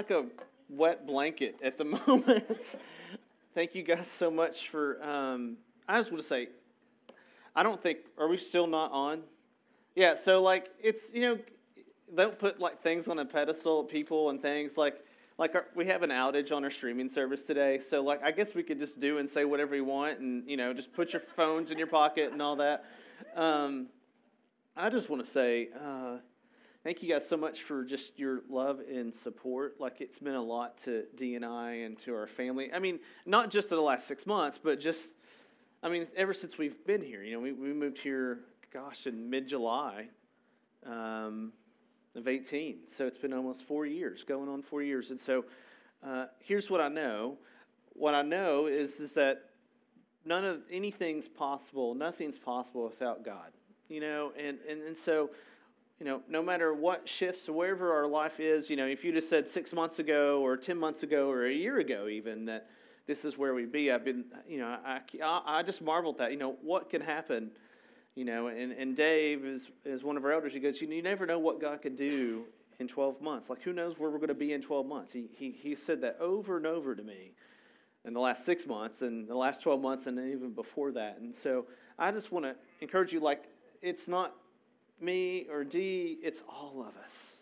like a wet blanket at the moment. Thank you guys so much for. Um, I just want to say, I don't think. Are we still not on? Yeah. So like, it's you know, don't put like things on a pedestal, people and things like. Like our, we have an outage on our streaming service today, so like I guess we could just do and say whatever you want, and you know just put your phones in your pocket and all that. Um, I just want to say, uh, Thank you guys so much for just your love and support. Like it's been a lot to Dee and I and to our family. I mean, not just in the last six months, but just, I mean, ever since we've been here. You know, we, we moved here, gosh, in mid July um, of 18. So it's been almost four years, going on four years. And so uh, here's what I know. What I know is, is that none of anything's possible, nothing's possible without God. You know, and, and, and so you know, no matter what shifts, wherever our life is, you know, if you just said six months ago or 10 months ago or a year ago, even that this is where we'd be, I've been, you know, I, I just marveled that, you know, what can happen, you know, and, and Dave is, is one of our elders. He goes, you, you never know what God could do in 12 months. Like, who knows where we're going to be in 12 months? He, he, he said that over and over to me in the last six months and the last 12 months and even before that. And so I just want to encourage you, like, it's not me or Dee, it's all of us.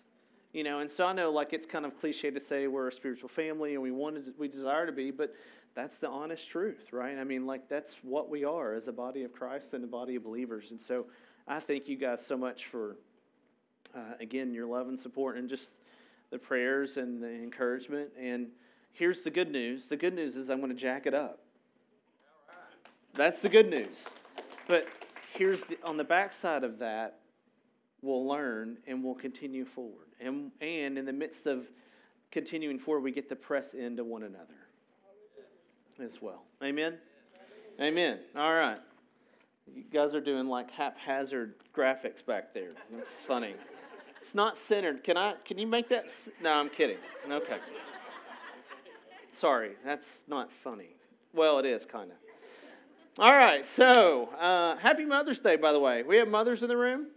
You know, and so I know like it's kind of cliche to say we're a spiritual family and we wanted we desire to be, but that's the honest truth, right? I mean, like that's what we are as a body of Christ and a body of believers. And so I thank you guys so much for uh, again your love and support and just the prayers and the encouragement. And here's the good news. The good news is I'm going to jack it up. That's the good news. But here's the, on the backside of that will learn and will continue forward. And, and in the midst of continuing forward, we get to press into one another as well. Amen? Amen. All right. You guys are doing like haphazard graphics back there. That's funny. It's not centered. Can I? Can you make that? No, I'm kidding. Okay. Sorry, that's not funny. Well, it is kind of. All right. So, uh, happy Mother's Day, by the way. We have mothers in the room.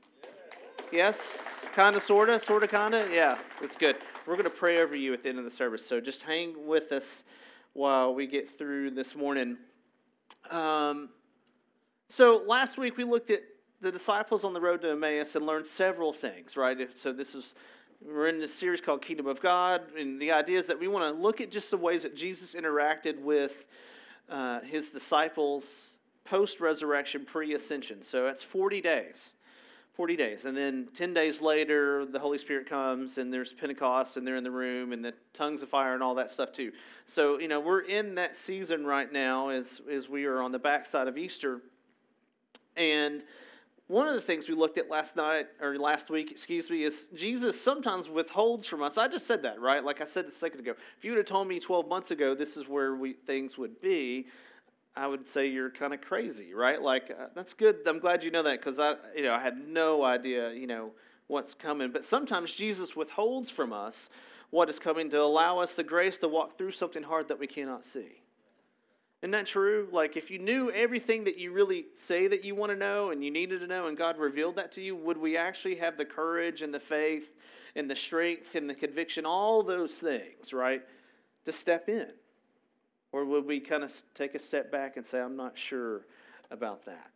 Yes? Kind of, sort of, sort of, kind of? Yeah, it's good. We're going to pray over you at the end of the service. So just hang with us while we get through this morning. Um, so last week we looked at the disciples on the road to Emmaus and learned several things, right? So this is we're in this series called Kingdom of God, and the idea is that we want to look at just the ways that Jesus interacted with uh, his disciples post resurrection, pre ascension. So that's 40 days. 40 days. And then 10 days later, the Holy Spirit comes and there's Pentecost and they're in the room and the tongues of fire and all that stuff too. So, you know, we're in that season right now as, as we are on the backside of Easter. And one of the things we looked at last night or last week, excuse me, is Jesus sometimes withholds from us. I just said that, right? Like I said a second ago. If you would have told me 12 months ago this is where we, things would be, I would say you're kind of crazy, right? Like uh, that's good. I'm glad you know that because I, you know, I had no idea, you know, what's coming. But sometimes Jesus withholds from us what is coming to allow us the grace to walk through something hard that we cannot see. Isn't that true? Like if you knew everything that you really say that you want to know and you needed to know, and God revealed that to you, would we actually have the courage and the faith and the strength and the conviction, all those things, right, to step in? Or would we kind of take a step back and say, I'm not sure about that?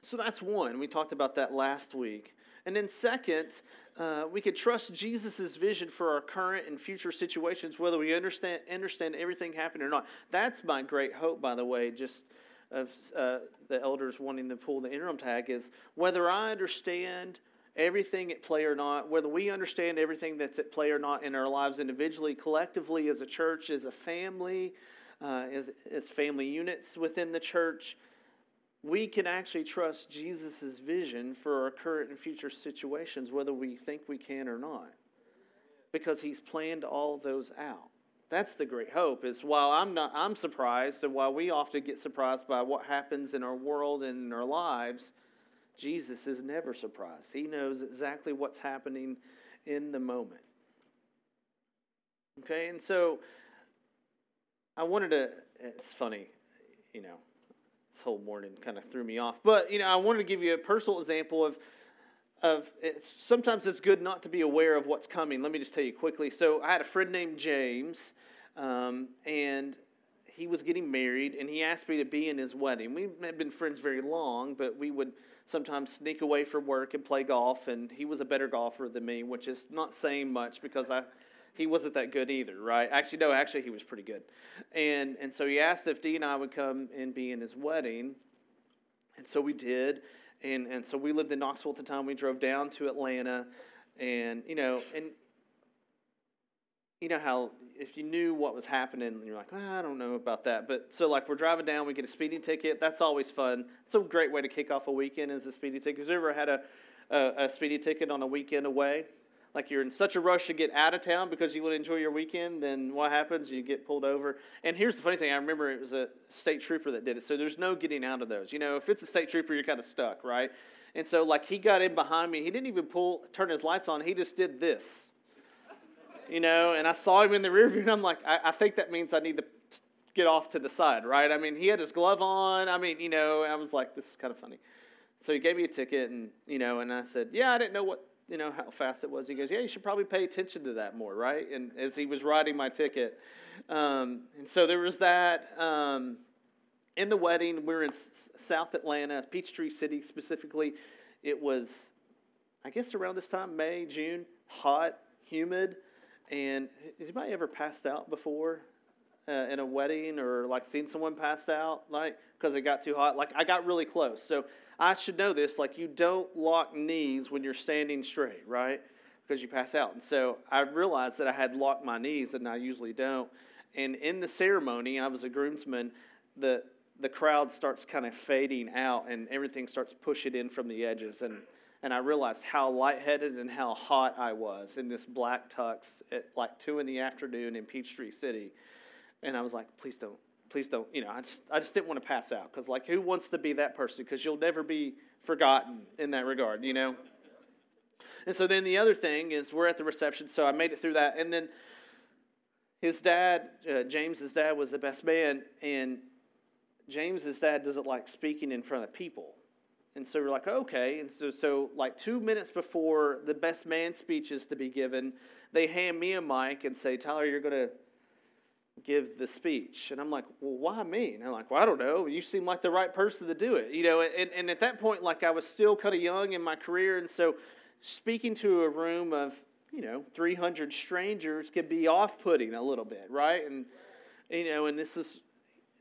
So that's one. We talked about that last week. And then, second, uh, we could trust Jesus' vision for our current and future situations, whether we understand, understand everything happening or not. That's my great hope, by the way, just of uh, the elders wanting to pull the interim tag, is whether I understand everything at play or not, whether we understand everything that's at play or not in our lives individually, collectively, as a church, as a family, uh, as, as family units within the church, we can actually trust Jesus' vision for our current and future situations, whether we think we can or not, because he's planned all those out. That's the great hope. Is while I'm not, I'm surprised, and while we often get surprised by what happens in our world and in our lives, Jesus is never surprised. He knows exactly what's happening in the moment. Okay, and so I wanted to, it's funny, you know, this whole morning kind of threw me off. But, you know, I wanted to give you a personal example of of it's, sometimes it's good not to be aware of what's coming. Let me just tell you quickly. So I had a friend named James, um, and he was getting married, and he asked me to be in his wedding. We had been friends very long, but we would sometimes sneak away from work and play golf, and he was a better golfer than me, which is not saying much because I he wasn't that good either, right? Actually, no, actually he was pretty good. And and so he asked if Dee and I would come and be in his wedding. And so we did. And and so we lived in Knoxville at the time. We drove down to Atlanta and you know, and you know how if you knew what was happening, you're like, I don't know about that. But so like we're driving down, we get a speeding ticket. That's always fun. It's a great way to kick off a weekend is a speeding ticket. Has ever had a, a, a speeding ticket on a weekend away? like you're in such a rush to get out of town because you want to enjoy your weekend, then what happens? You get pulled over. And here's the funny thing I remember it was a state trooper that did it. So there's no getting out of those. You know, if it's a state trooper, you're kind of stuck, right? And so, like, he got in behind me. He didn't even pull, turn his lights on. He just did this, you know. And I saw him in the rear view, and I'm like, I, I think that means I need to get off to the side, right? I mean, he had his glove on. I mean, you know, I was like, this is kind of funny. So he gave me a ticket, and you know, and I said, yeah, I didn't know what you know how fast it was. He goes, yeah, you should probably pay attention to that more, right? And as he was writing my ticket, um, and so there was that. Um, in the wedding, we're in S- South Atlanta, Peachtree City specifically. It was, I guess, around this time, May, June, hot, humid. And has anybody ever passed out before uh, in a wedding or like seen someone pass out, like because it got too hot? Like I got really close, so I should know this. Like, you don't lock knees when you're standing straight, right? Because you pass out. And so I realized that I had locked my knees, and I usually don't. And in the ceremony, I was a groomsman. The the crowd starts kind of fading out, and everything starts pushing in from the edges. And and I realized how lightheaded and how hot I was in this black tux at like two in the afternoon in Peachtree City. And I was like, please don't, please don't, you know, I just, I just didn't want to pass out because, like, who wants to be that person? Because you'll never be forgotten in that regard, you know? And so then the other thing is we're at the reception, so I made it through that. And then his dad, uh, James's dad, was the best man, and James's dad doesn't like speaking in front of people. And so we're like, okay. And so, so like two minutes before the best man speech is to be given, they hand me a mic and say, Tyler, you're going to give the speech. And I'm like, well, why me? And I'm like, well, I don't know. You seem like the right person to do it. You know, and, and at that point, like I was still kind of young in my career. And so speaking to a room of, you know, 300 strangers could be off putting a little bit, right? And, you know, and this is,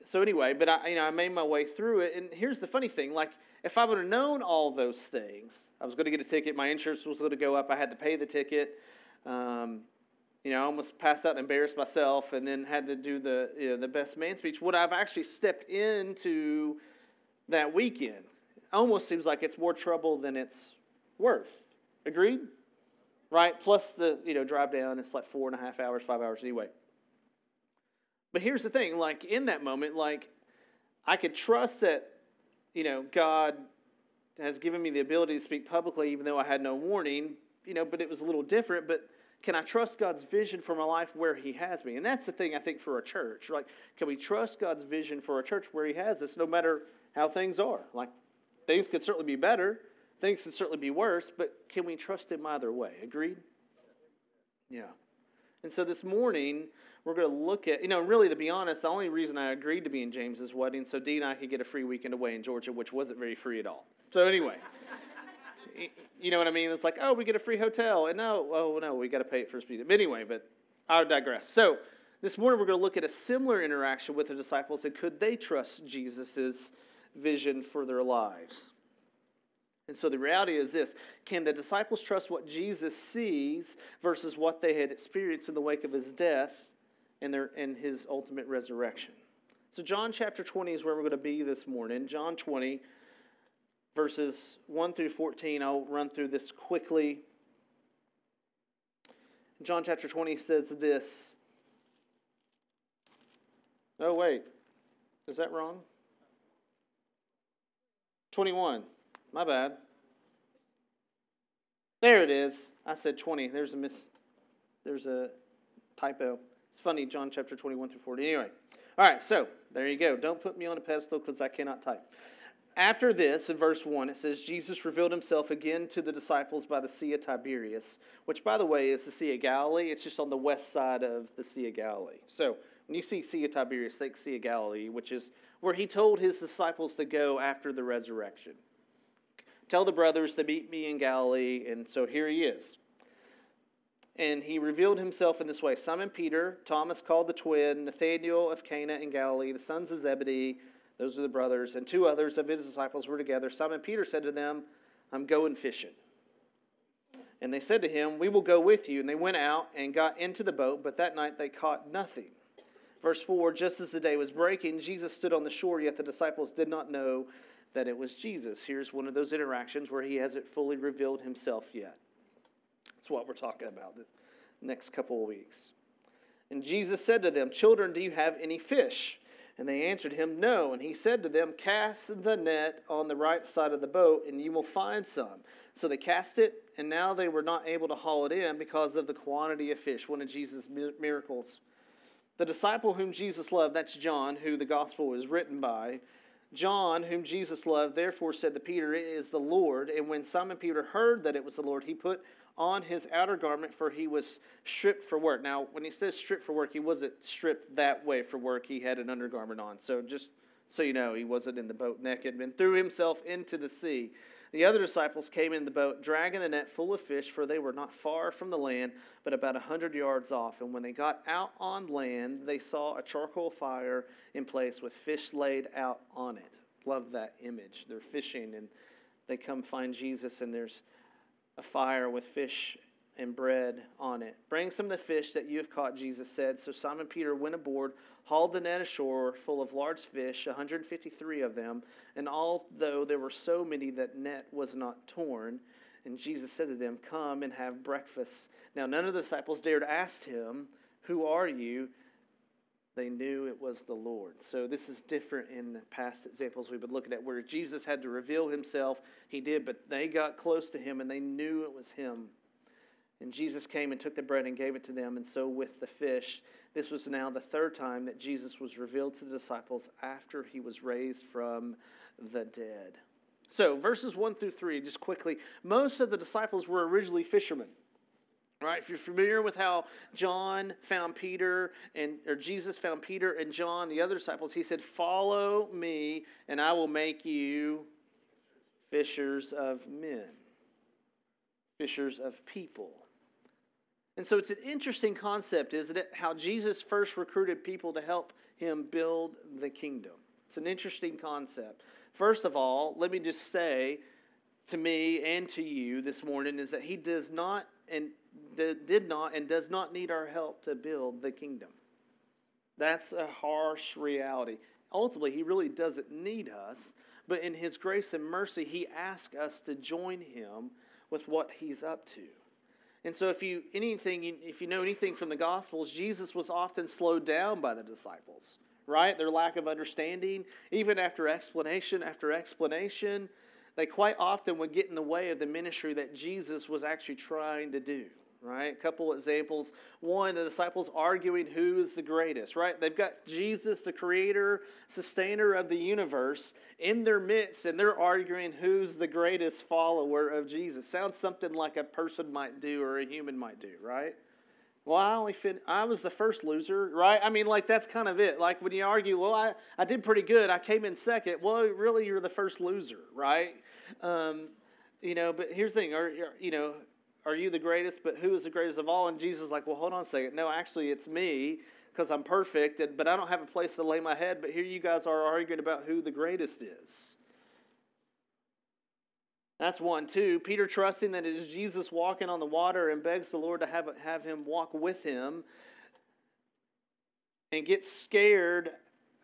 so anyway, but I, you know, I made my way through it. And here's the funny thing like, if I would have known all those things, I was going to get a ticket, my insurance was going to go up, I had to pay the ticket. Um, you know, I almost passed out and embarrassed myself and then had to do the, you know, the best man speech. Would I've actually stepped into that weekend? Almost seems like it's more trouble than it's worth. Agreed? Right? Plus the, you know, drive down, it's like four and a half hours, five hours anyway. But here's the thing, like in that moment, like I could trust that, you know, God has given me the ability to speak publicly even though I had no warning, you know, but it was a little different. But can I trust God's vision for my life where He has me? And that's the thing I think for a church. Like, can we trust God's vision for a church where He has us, no matter how things are? Like, things could certainly be better, things could certainly be worse, but can we trust Him either way? Agreed? Yeah. And so this morning, we're going to look at, you know, really to be honest, the only reason I agreed to be in James's wedding so Dee and I could get a free weekend away in Georgia, which wasn't very free at all. So anyway. You know what I mean? It's like, oh, we get a free hotel. And no, oh, no, we got to pay it for speed. But anyway, but I digress. So this morning we're going to look at a similar interaction with the disciples and could they trust Jesus' vision for their lives? And so the reality is this can the disciples trust what Jesus sees versus what they had experienced in the wake of his death and, their, and his ultimate resurrection? So, John chapter 20 is where we're going to be this morning. John 20, verses 1 through 14. I'll run through this quickly. John chapter 20 says this. Oh, wait. Is that wrong? 21. My bad. There it is. I said 20. There's a miss. There's a typo. It's funny, John chapter 21 through 40. Anyway. All right, so there you go. Don't put me on a pedestal because I cannot type. After this, in verse 1, it says, Jesus revealed himself again to the disciples by the Sea of Tiberias, which, by the way, is the Sea of Galilee. It's just on the west side of the Sea of Galilee. So when you see Sea of Tiberias, think Sea of Galilee, which is where he told his disciples to go after the resurrection. Tell the brothers to meet me in Galilee, and so here he is. And he revealed himself in this way Simon Peter, Thomas called the twin, Nathanael of Cana in Galilee, the sons of Zebedee, those are the brothers, and two others of his disciples were together. Simon Peter said to them, I'm going fishing. And they said to him, We will go with you. And they went out and got into the boat, but that night they caught nothing. Verse 4 Just as the day was breaking, Jesus stood on the shore, yet the disciples did not know that it was Jesus. Here's one of those interactions where he hasn't fully revealed himself yet. That's what we're talking about the next couple of weeks. And Jesus said to them, Children, do you have any fish? And they answered him, No. And he said to them, Cast the net on the right side of the boat, and you will find some. So they cast it, and now they were not able to haul it in because of the quantity of fish, one of Jesus' miracles. The disciple whom Jesus loved, that's John, who the gospel was written by, John, whom Jesus loved, therefore said to Peter, It is the Lord. And when Simon Peter heard that it was the Lord, he put on his outer garment, for he was stripped for work. Now, when he says stripped for work, he wasn't stripped that way for work. He had an undergarment on. So just so you know, he wasn't in the boat naked, and threw himself into the sea. The other disciples came in the boat, dragging a net full of fish, for they were not far from the land, but about a hundred yards off. And when they got out on land, they saw a charcoal fire in place with fish laid out on it. Love that image. They're fishing, and they come find Jesus, and there's a fire with fish and bread on it. Bring some of the fish that you have caught, Jesus said. So Simon Peter went aboard, hauled the net ashore full of large fish, 153 of them. And although there were so many, that net was not torn. And Jesus said to them, Come and have breakfast. Now, none of the disciples dared ask him, Who are you? They knew it was the Lord. So, this is different in the past examples we've been looking at where Jesus had to reveal himself. He did, but they got close to him and they knew it was him. And Jesus came and took the bread and gave it to them, and so with the fish. This was now the third time that Jesus was revealed to the disciples after he was raised from the dead. So, verses 1 through 3, just quickly, most of the disciples were originally fishermen. Right? If you're familiar with how John found Peter and or Jesus found Peter and John, the other disciples, he said, "Follow me, and I will make you fishers of men, fishers of people." And so it's an interesting concept, isn't it? How Jesus first recruited people to help him build the kingdom. It's an interesting concept. First of all, let me just say to me and to you this morning is that he does not and did not and does not need our help to build the kingdom. That's a harsh reality. Ultimately, he really doesn't need us, but in his grace and mercy, he asks us to join him with what he's up to. And so, if you anything, if you know anything from the Gospels, Jesus was often slowed down by the disciples, right? Their lack of understanding, even after explanation after explanation, they quite often would get in the way of the ministry that Jesus was actually trying to do right? A couple examples. One, the disciples arguing who is the greatest, right? They've got Jesus, the creator, sustainer of the universe, in their midst, and they're arguing who's the greatest follower of Jesus. Sounds something like a person might do or a human might do, right? Well, I only fit, I was the first loser, right? I mean, like, that's kind of it. Like, when you argue, well, I, I did pretty good, I came in second. Well, really, you're the first loser, right? Um, you know, but here's the thing, or, you know, are you the greatest? But who is the greatest of all? And Jesus is like, Well, hold on a second. No, actually, it's me because I'm perfect, but I don't have a place to lay my head. But here you guys are arguing about who the greatest is. That's one. Two, Peter trusting that it is Jesus walking on the water and begs the Lord to have, have him walk with him and gets scared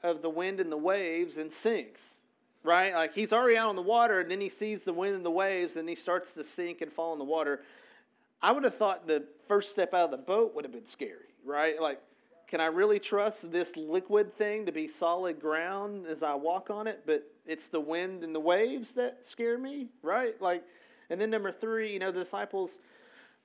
of the wind and the waves and sinks right? Like he's already out on the water, and then he sees the wind and the waves, and he starts to sink and fall in the water. I would have thought the first step out of the boat would have been scary, right? Like, can I really trust this liquid thing to be solid ground as I walk on it? But it's the wind and the waves that scare me, right? Like, and then number three, you know, the disciples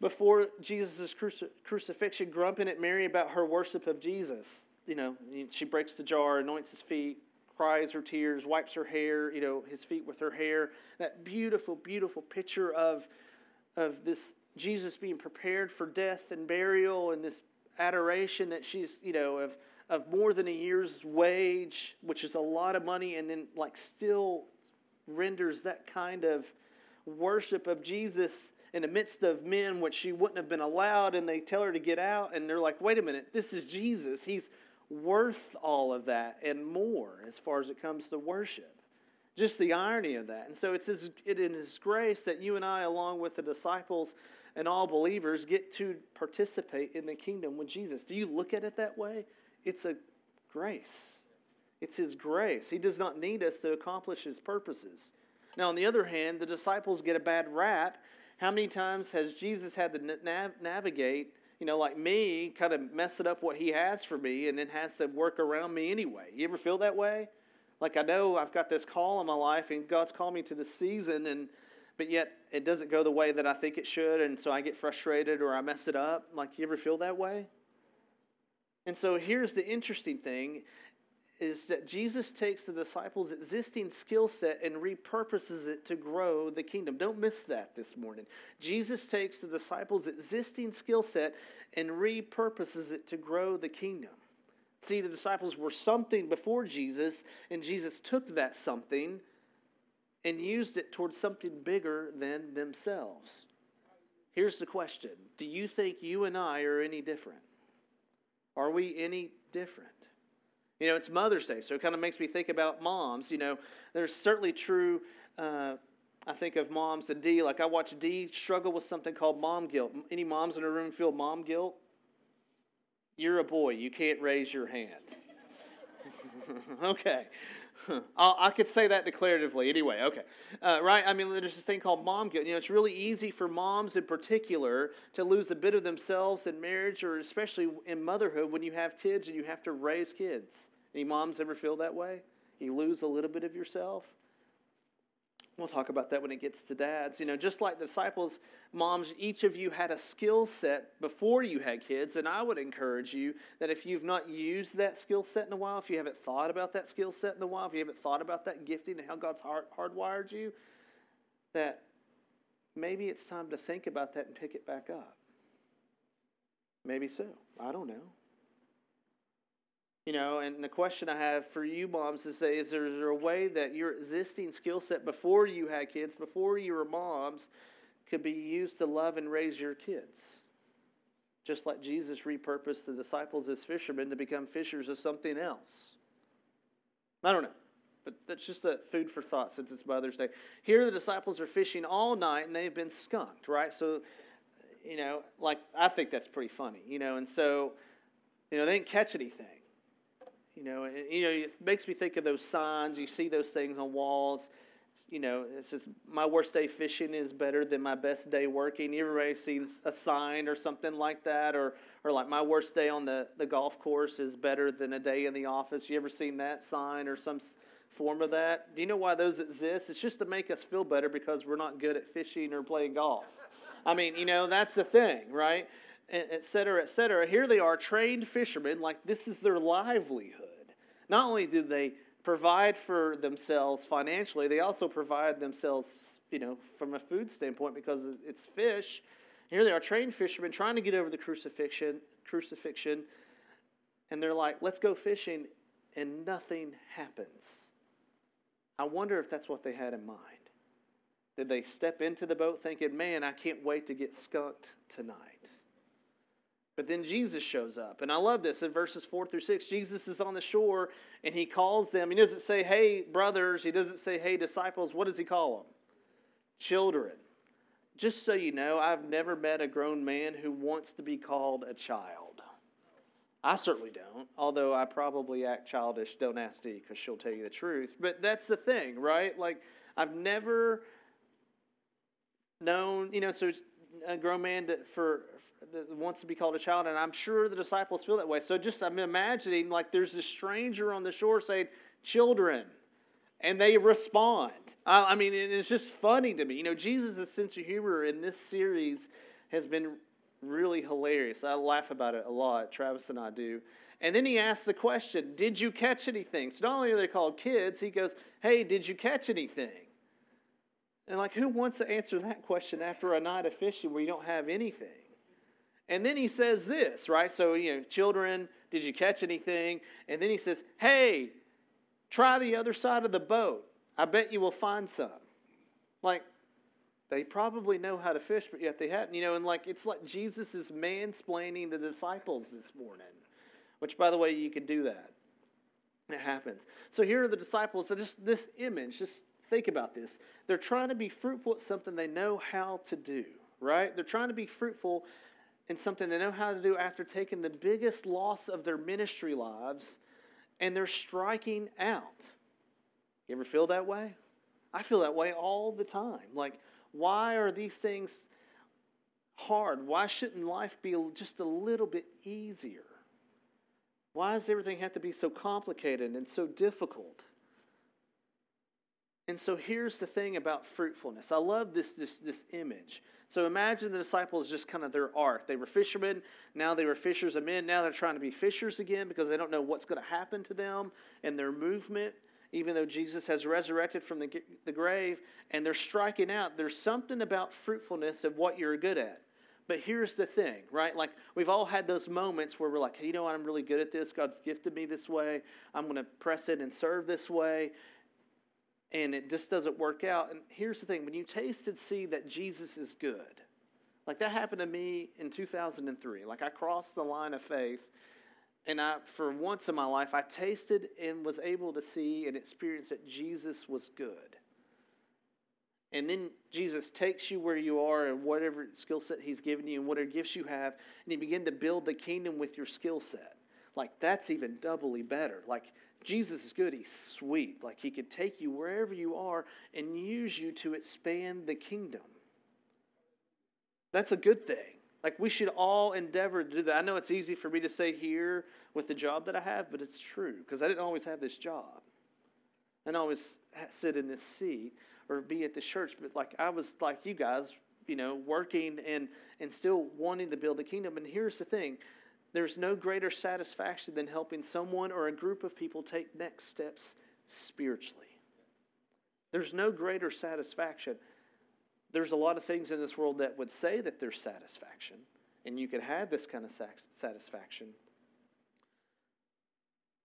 before Jesus' cruci- crucifixion grumping at Mary about her worship of Jesus. You know, she breaks the jar, anoints his feet, cries her tears, wipes her hair, you know, his feet with her hair. That beautiful, beautiful picture of, of this Jesus being prepared for death and burial and this adoration that she's, you know, of, of more than a year's wage, which is a lot of money, and then like still renders that kind of worship of Jesus in the midst of men, which she wouldn't have been allowed, and they tell her to get out, and they're like, wait a minute, this is Jesus. He's worth all of that and more as far as it comes to worship. Just the irony of that. And so it's his, it is His grace that you and I, along with the disciples and all believers, get to participate in the kingdom with Jesus. Do you look at it that way? It's a grace. It's His grace. He does not need us to accomplish His purposes. Now, on the other hand, the disciples get a bad rap how many times has Jesus had to nav- navigate, you know, like me, kind of messing up what he has for me and then has to work around me anyway? You ever feel that way? Like I know I've got this call in my life and God's called me to this season and but yet it doesn't go the way that I think it should and so I get frustrated or I mess it up. Like you ever feel that way? And so here's the interesting thing is that Jesus takes the disciples' existing skill set and repurposes it to grow the kingdom. Don't miss that this morning. Jesus takes the disciples' existing skill set and repurposes it to grow the kingdom. See, the disciples were something before Jesus, and Jesus took that something and used it towards something bigger than themselves. Here's the question Do you think you and I are any different? Are we any different? You know, it's Mother's Day, so it kind of makes me think about moms. You know, there's certainly true, uh, I think of moms and Dee. Like I watch Dee struggle with something called mom guilt. Any moms in the room feel mom guilt? You're a boy, you can't raise your hand. okay. I could say that declaratively anyway. Okay, uh, right? I mean, there's this thing called mom guilt. You know, it's really easy for moms in particular to lose a bit of themselves in marriage, or especially in motherhood when you have kids and you have to raise kids. Any moms ever feel that way? You lose a little bit of yourself. We'll talk about that when it gets to dads. You know, just like the disciples, moms, each of you had a skill set before you had kids, and I would encourage you that if you've not used that skill set in a while, if you haven't thought about that skill set in a while, if you haven't thought about that gifting and how God's hard, hardwired you, that maybe it's time to think about that and pick it back up. Maybe so. I don't know. You know, and the question I have for you, moms, is say, is there, is there a way that your existing skill set before you had kids, before you were moms, could be used to love and raise your kids? Just like Jesus repurposed the disciples as fishermen to become fishers of something else. I don't know. But that's just a food for thought since it's Mother's Day. Here, the disciples are fishing all night and they've been skunked, right? So, you know, like, I think that's pretty funny, you know, and so, you know, they didn't catch anything. You know, and, you know, it makes me think of those signs. You see those things on walls. You know, it says, "My worst day fishing is better than my best day working." You ever seen a sign or something like that, or or like my worst day on the, the golf course is better than a day in the office. You ever seen that sign or some form of that? Do you know why those exist? It's just to make us feel better because we're not good at fishing or playing golf. I mean, you know, that's the thing, right? Et cetera, et cetera. Here they are, trained fishermen, like this is their livelihood. Not only do they provide for themselves financially, they also provide themselves, you know, from a food standpoint because it's fish. Here they are, trained fishermen trying to get over the crucifixion, crucifixion, and they're like, "Let's go fishing," and nothing happens. I wonder if that's what they had in mind. Did they step into the boat thinking, "Man, I can't wait to get skunked tonight"? But then Jesus shows up. And I love this in verses 4 through 6. Jesus is on the shore and he calls them. He doesn't say, hey, brothers. He doesn't say, hey, disciples. What does he call them? Children. Just so you know, I've never met a grown man who wants to be called a child. I certainly don't, although I probably act childish. Don't ask Dee because she'll tell you the truth. But that's the thing, right? Like, I've never known, you know, so a grown man that for that wants to be called a child, and I'm sure the disciples feel that way. So just I'm imagining like there's this stranger on the shore saying, "Children," and they respond. I, I mean, it's just funny to me. You know, Jesus' sense of humor in this series has been really hilarious. I laugh about it a lot. Travis and I do. And then he asks the question, Did you catch anything? So not only are they called kids, he goes, Hey, did you catch anything? And like, who wants to answer that question after a night of fishing where you don't have anything? And then he says this, right? So, you know, children, did you catch anything? And then he says, Hey, try the other side of the boat. I bet you will find some. Like, they probably know how to fish, but yet they hadn't. You know, and like, it's like Jesus is mansplaining the disciples this morning. Which, by the way, you can do that. It happens. So here are the disciples. So just this image, just think about this. They're trying to be fruitful at something they know how to do, right? They're trying to be fruitful in something they know how to do after taking the biggest loss of their ministry lives, and they're striking out. You ever feel that way? I feel that way all the time. Like, why are these things hard? Why shouldn't life be just a little bit easier? Why does everything have to be so complicated and so difficult? And so here's the thing about fruitfulness. I love this, this, this image. So imagine the disciples just kind of their arc. They were fishermen, now they were fishers of men, now they're trying to be fishers again because they don't know what's going to happen to them and their movement, even though Jesus has resurrected from the, the grave, and they're striking out. There's something about fruitfulness of what you're good at. But here's the thing, right? Like we've all had those moments where we're like, hey, you know what? I'm really good at this. God's gifted me this way. I'm going to press it and serve this way. And it just doesn't work out. And here's the thing when you taste and see that Jesus is good, like that happened to me in 2003. Like I crossed the line of faith. And I, for once in my life, I tasted and was able to see and experience that Jesus was good. And then Jesus takes you where you are and whatever skill set he's given you and whatever gifts you have, and you begin to build the kingdom with your skill set. Like that's even doubly better. Like Jesus is good, he's sweet. Like he could take you wherever you are and use you to expand the kingdom. That's a good thing. Like we should all endeavor to do that. I know it's easy for me to say here with the job that I have, but it's true because I didn't always have this job. I didn't always sit in this seat or be at the church, but like I was like you guys, you know, working and and still wanting to build the kingdom. And here's the thing. There's no greater satisfaction than helping someone or a group of people take next steps spiritually. There's no greater satisfaction. There's a lot of things in this world that would say that there's satisfaction, and you could have this kind of satisfaction.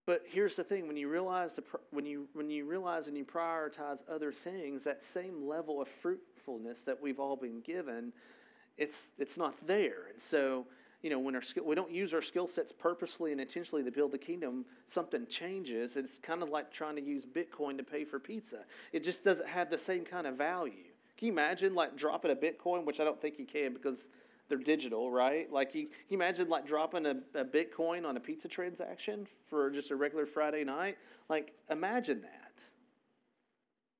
But here's the thing: when you realize the, when you when you realize and you prioritize other things, that same level of fruitfulness that we've all been given, it's it's not there. And so, you know, when our skill, we don't use our skill sets purposely and intentionally to build the kingdom, something changes. It's kind of like trying to use Bitcoin to pay for pizza. It just doesn't have the same kind of value. Can you imagine like dropping a Bitcoin, which I don't think you can because they're digital, right? Like you, you imagine like dropping a, a Bitcoin on a pizza transaction for just a regular Friday night. Like imagine that.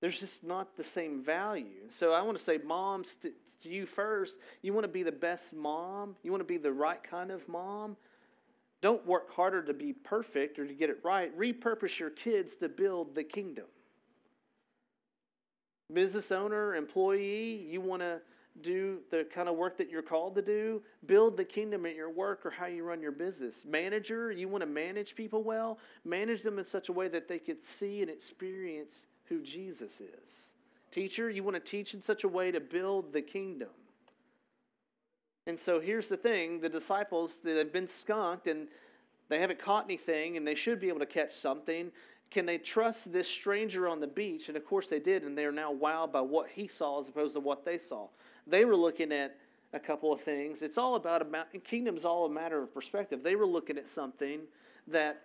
There's just not the same value. So I want to say, moms, to, to you first, you want to be the best mom. You want to be the right kind of mom. Don't work harder to be perfect or to get it right. Repurpose your kids to build the kingdom. Business owner, employee, you want to do the kind of work that you're called to do, build the kingdom at your work or how you run your business. Manager, you want to manage people well, manage them in such a way that they could see and experience who Jesus is. Teacher, you want to teach in such a way to build the kingdom. And so here's the thing the disciples, they've been skunked and they haven't caught anything and they should be able to catch something. Can they trust this stranger on the beach? And of course they did, and they are now wowed by what he saw as opposed to what they saw. They were looking at a couple of things. It's all about a kingdom's all a matter of perspective. They were looking at something that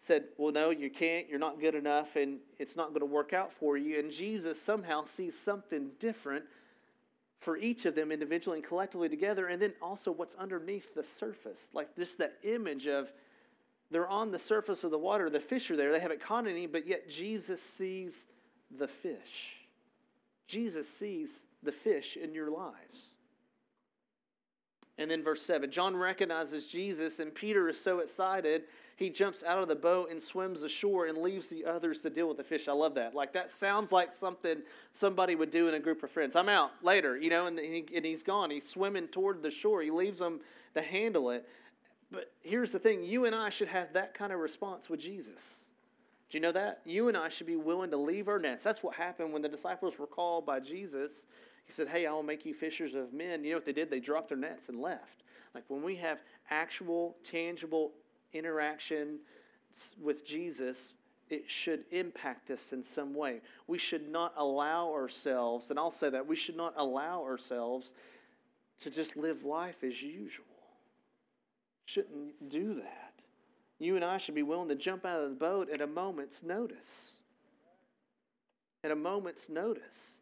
said, "Well, no, you can't. You're not good enough, and it's not going to work out for you." And Jesus somehow sees something different for each of them individually and collectively together, and then also what's underneath the surface, like just that image of they're on the surface of the water. The fish are there. They haven't caught any, but yet Jesus sees the fish. Jesus sees the fish in your lives. And then verse 7 John recognizes Jesus, and Peter is so excited, he jumps out of the boat and swims ashore and leaves the others to deal with the fish. I love that. Like, that sounds like something somebody would do in a group of friends. I'm out later, you know, and, he, and he's gone. He's swimming toward the shore. He leaves them to handle it. But here's the thing you and I should have that kind of response with Jesus. Do you know that? You and I should be willing to leave our nets. That's what happened when the disciples were called by Jesus. He said, Hey, I'll make you fishers of men. You know what they did? They dropped their nets and left. Like when we have actual, tangible interaction with Jesus, it should impact us in some way. We should not allow ourselves, and I'll say that, we should not allow ourselves to just live life as usual. Shouldn't do that. You and I should be willing to jump out of the boat at a moment's notice. At a moment's notice.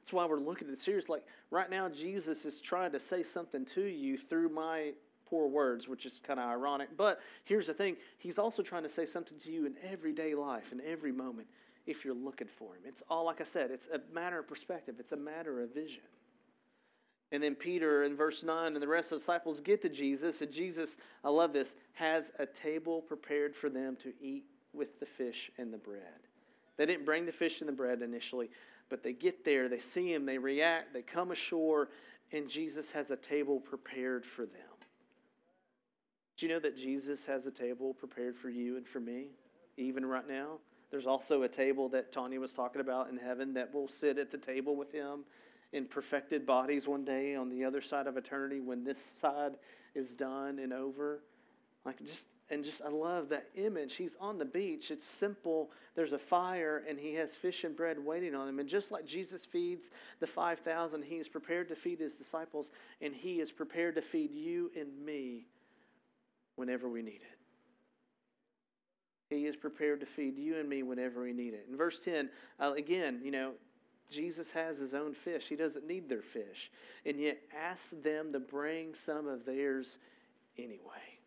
That's why we're looking at the series. Like right now, Jesus is trying to say something to you through my poor words, which is kind of ironic. But here's the thing He's also trying to say something to you in everyday life, in every moment, if you're looking for Him. It's all, like I said, it's a matter of perspective, it's a matter of vision. And then Peter in verse 9 and the rest of the disciples get to Jesus, and Jesus, I love this, has a table prepared for them to eat with the fish and the bread. They didn't bring the fish and the bread initially. But they get there, they see him, they react, they come ashore, and Jesus has a table prepared for them. Do you know that Jesus has a table prepared for you and for me, even right now? There's also a table that Tanya was talking about in heaven that will sit at the table with him in perfected bodies one day on the other side of eternity when this side is done and over. Like just and just I love that image. He's on the beach. It's simple. There's a fire and he has fish and bread waiting on him. And just like Jesus feeds the 5,000, he is prepared to feed his disciples and he is prepared to feed you and me whenever we need it. He is prepared to feed you and me whenever we need it. In verse 10, uh, again, you know, Jesus has his own fish. He doesn't need their fish. And yet asks them to bring some of theirs anyway.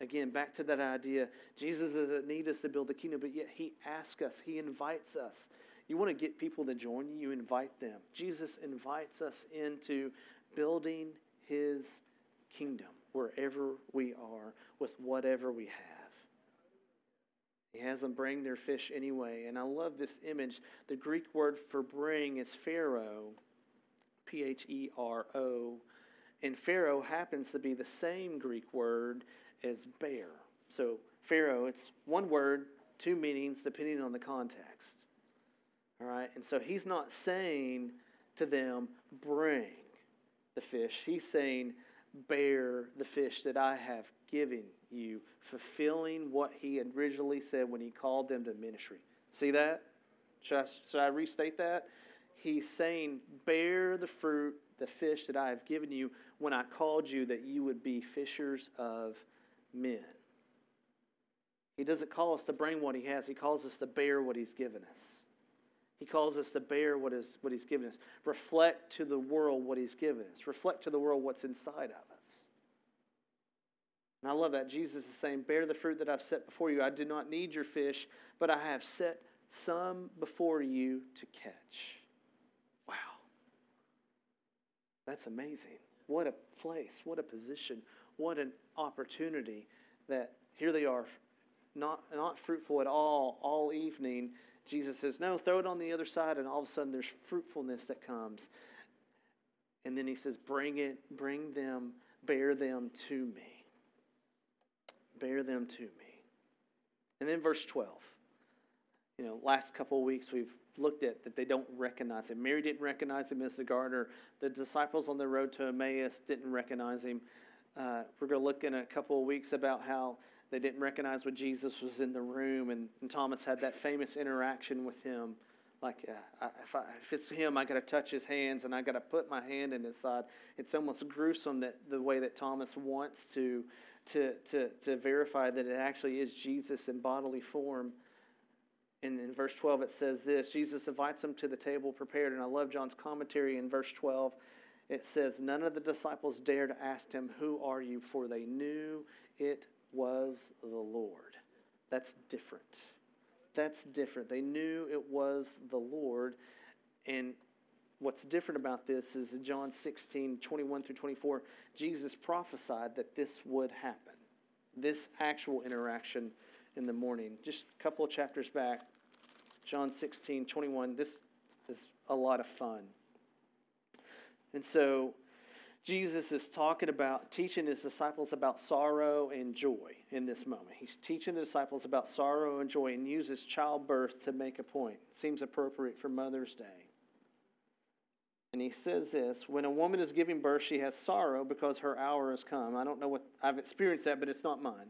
Again, back to that idea Jesus doesn't need us to build the kingdom, but yet He asks us, He invites us. You want to get people to join you, you invite them. Jesus invites us into building His kingdom wherever we are with whatever we have. He has them bring their fish anyway. And I love this image. The Greek word for bring is phero, P H E R O. And phero happens to be the same Greek word as bear. So, phero, it's one word, two meanings, depending on the context. All right? And so he's not saying to them, bring the fish. He's saying, bear the fish that I have given you, fulfilling what he originally said when he called them to ministry. See that? Should I, should I restate that? He's saying, bear the fruit, the fish that I have given you when I called you that you would be fishers of men. He doesn't call us to bring what he has, he calls us to bear what he's given us. He calls us to bear what, is, what he's given us. Reflect to the world what he's given us. Reflect to the world what's inside of us. And I love that. Jesus is saying, Bear the fruit that I've set before you. I do not need your fish, but I have set some before you to catch. Wow. That's amazing. What a place. What a position what an opportunity that here they are, not, not fruitful at all, all evening. Jesus says, No, throw it on the other side, and all of a sudden there's fruitfulness that comes. And then he says, Bring it, bring them, bear them to me. Bear them to me. And then verse 12. You know, last couple of weeks we've looked at that they don't recognize him. Mary didn't recognize him as the gardener. The disciples on the road to Emmaus didn't recognize him. Uh, we're going to look in a couple of weeks about how they didn't recognize when Jesus was in the room, and, and Thomas had that famous interaction with him. Like, uh, if, I, if it's him, I got to touch his hands and I got to put my hand in his side. It's almost gruesome that the way that Thomas wants to, to, to, to verify that it actually is Jesus in bodily form. And in verse 12, it says this Jesus invites them to the table prepared. And I love John's commentary in verse 12 it says, None of the disciples dared ask him, Who are you? For they knew it was the Lord. That's different. That's different. They knew it was the Lord. And what's different about this is in John 16, 21 through 24, Jesus prophesied that this would happen. This actual interaction in the morning. Just a couple of chapters back, John 16, 21. This is a lot of fun. And so Jesus is talking about teaching his disciples about sorrow and joy in this moment. He's teaching the disciples about sorrow and joy and uses childbirth to make a point. Seems appropriate for Mother's Day. And he says this when a woman is giving birth, she has sorrow because her hour has come. I don't know what I've experienced that, but it's not mine.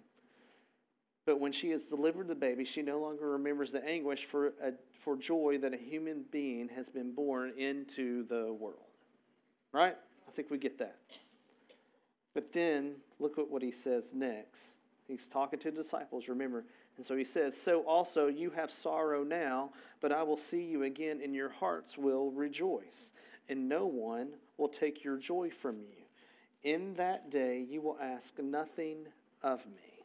But when she has delivered the baby, she no longer remembers the anguish for, a, for joy that a human being has been born into the world. Right? I think we get that. But then look at what he says next. He's talking to the disciples, remember. And so he says, So also you have sorrow now, but I will see you again, and your hearts will rejoice and no one will take your joy from you. In that day you will ask nothing of me.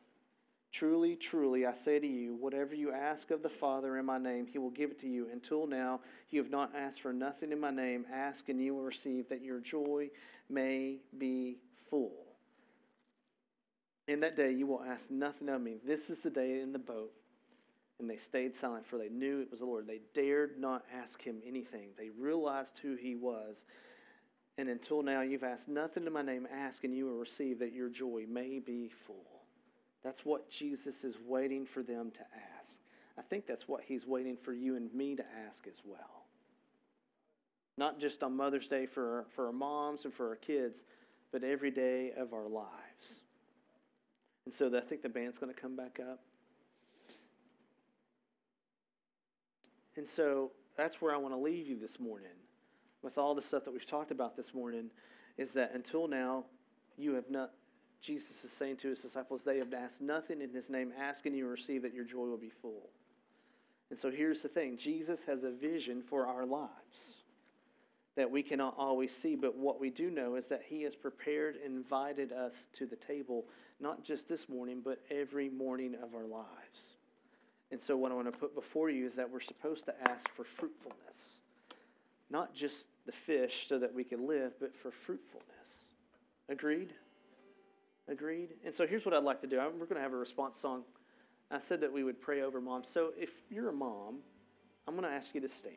Truly, truly, I say to you, whatever you ask of the Father in my name, he will give it to you. Until now, you have not asked for nothing in my name. Ask and you will receive, that your joy may be full. In that day, you will ask nothing of me. This is the day in the boat and they stayed silent, for they knew it was the Lord. They dared not ask him anything. They realized who he was. And until now, you've asked nothing in my name. Ask, and you will receive that your joy may be full. That's what Jesus is waiting for them to ask. I think that's what he's waiting for you and me to ask as well. Not just on Mother's Day for, for our moms and for our kids, but every day of our lives. And so I think the band's going to come back up. And so that's where I want to leave you this morning with all the stuff that we've talked about this morning is that until now, you have not, Jesus is saying to his disciples, they have asked nothing in his name, ask and you receive that your joy will be full. And so here's the thing Jesus has a vision for our lives that we cannot always see, but what we do know is that he has prepared and invited us to the table, not just this morning, but every morning of our lives. And so, what I want to put before you is that we're supposed to ask for fruitfulness. Not just the fish so that we can live, but for fruitfulness. Agreed? Agreed? And so, here's what I'd like to do we're going to have a response song. I said that we would pray over moms. So, if you're a mom, I'm going to ask you to stand.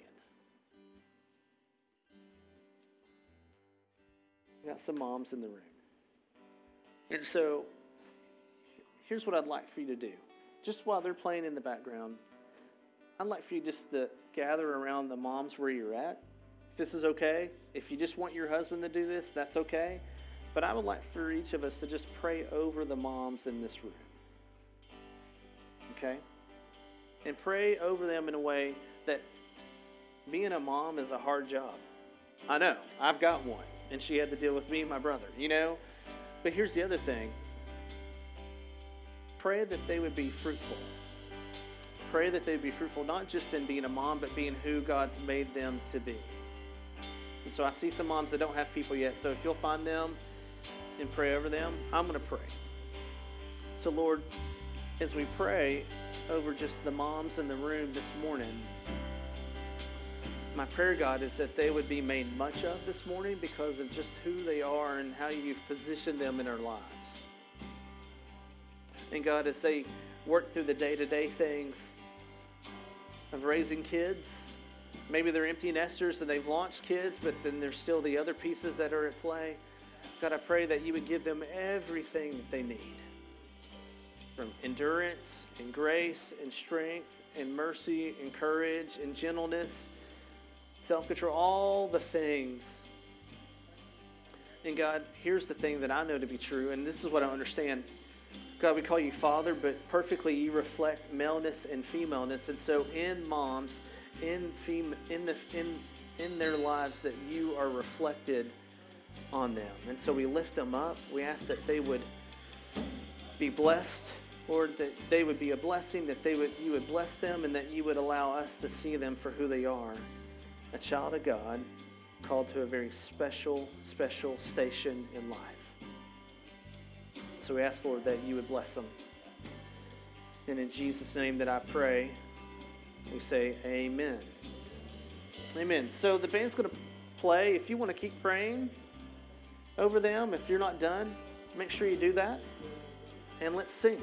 We got some moms in the room. And so, here's what I'd like for you to do just while they're playing in the background, I'd like for you just to gather around the moms where you're at. If this is okay, if you just want your husband to do this, that's okay. But I would like for each of us to just pray over the moms in this room. Okay? And pray over them in a way that being a mom is a hard job. I know, I've got one, and she had to deal with me and my brother, you know? But here's the other thing pray that they would be fruitful. Pray that they'd be fruitful, not just in being a mom, but being who God's made them to be. And so I see some moms that don't have people yet. So if you'll find them and pray over them, I'm going to pray. So, Lord, as we pray over just the moms in the room this morning, my prayer, God, is that they would be made much of this morning because of just who they are and how you've positioned them in our lives. And God, as they work through the day to day things of raising kids, maybe they're empty nesters and they've launched kids, but then there's still the other pieces that are at play. God, I pray that you would give them everything that they need from endurance and grace and strength and mercy and courage and gentleness, self control, all the things. And God, here's the thing that I know to be true, and this is what I understand. God, we call you Father, but perfectly you reflect maleness and femaleness. And so in moms, in fem- in the in in their lives that you are reflected on them. And so we lift them up. We ask that they would be blessed, Lord, that they would be a blessing, that they would you would bless them and that you would allow us to see them for who they are. A child of God called to a very special, special station in life. So we ask, Lord, that you would bless them. And in Jesus' name that I pray, we say amen. Amen. So the band's going to play. play, if you want to keep praying over them, if you're not done, make sure you do that. And let's sing.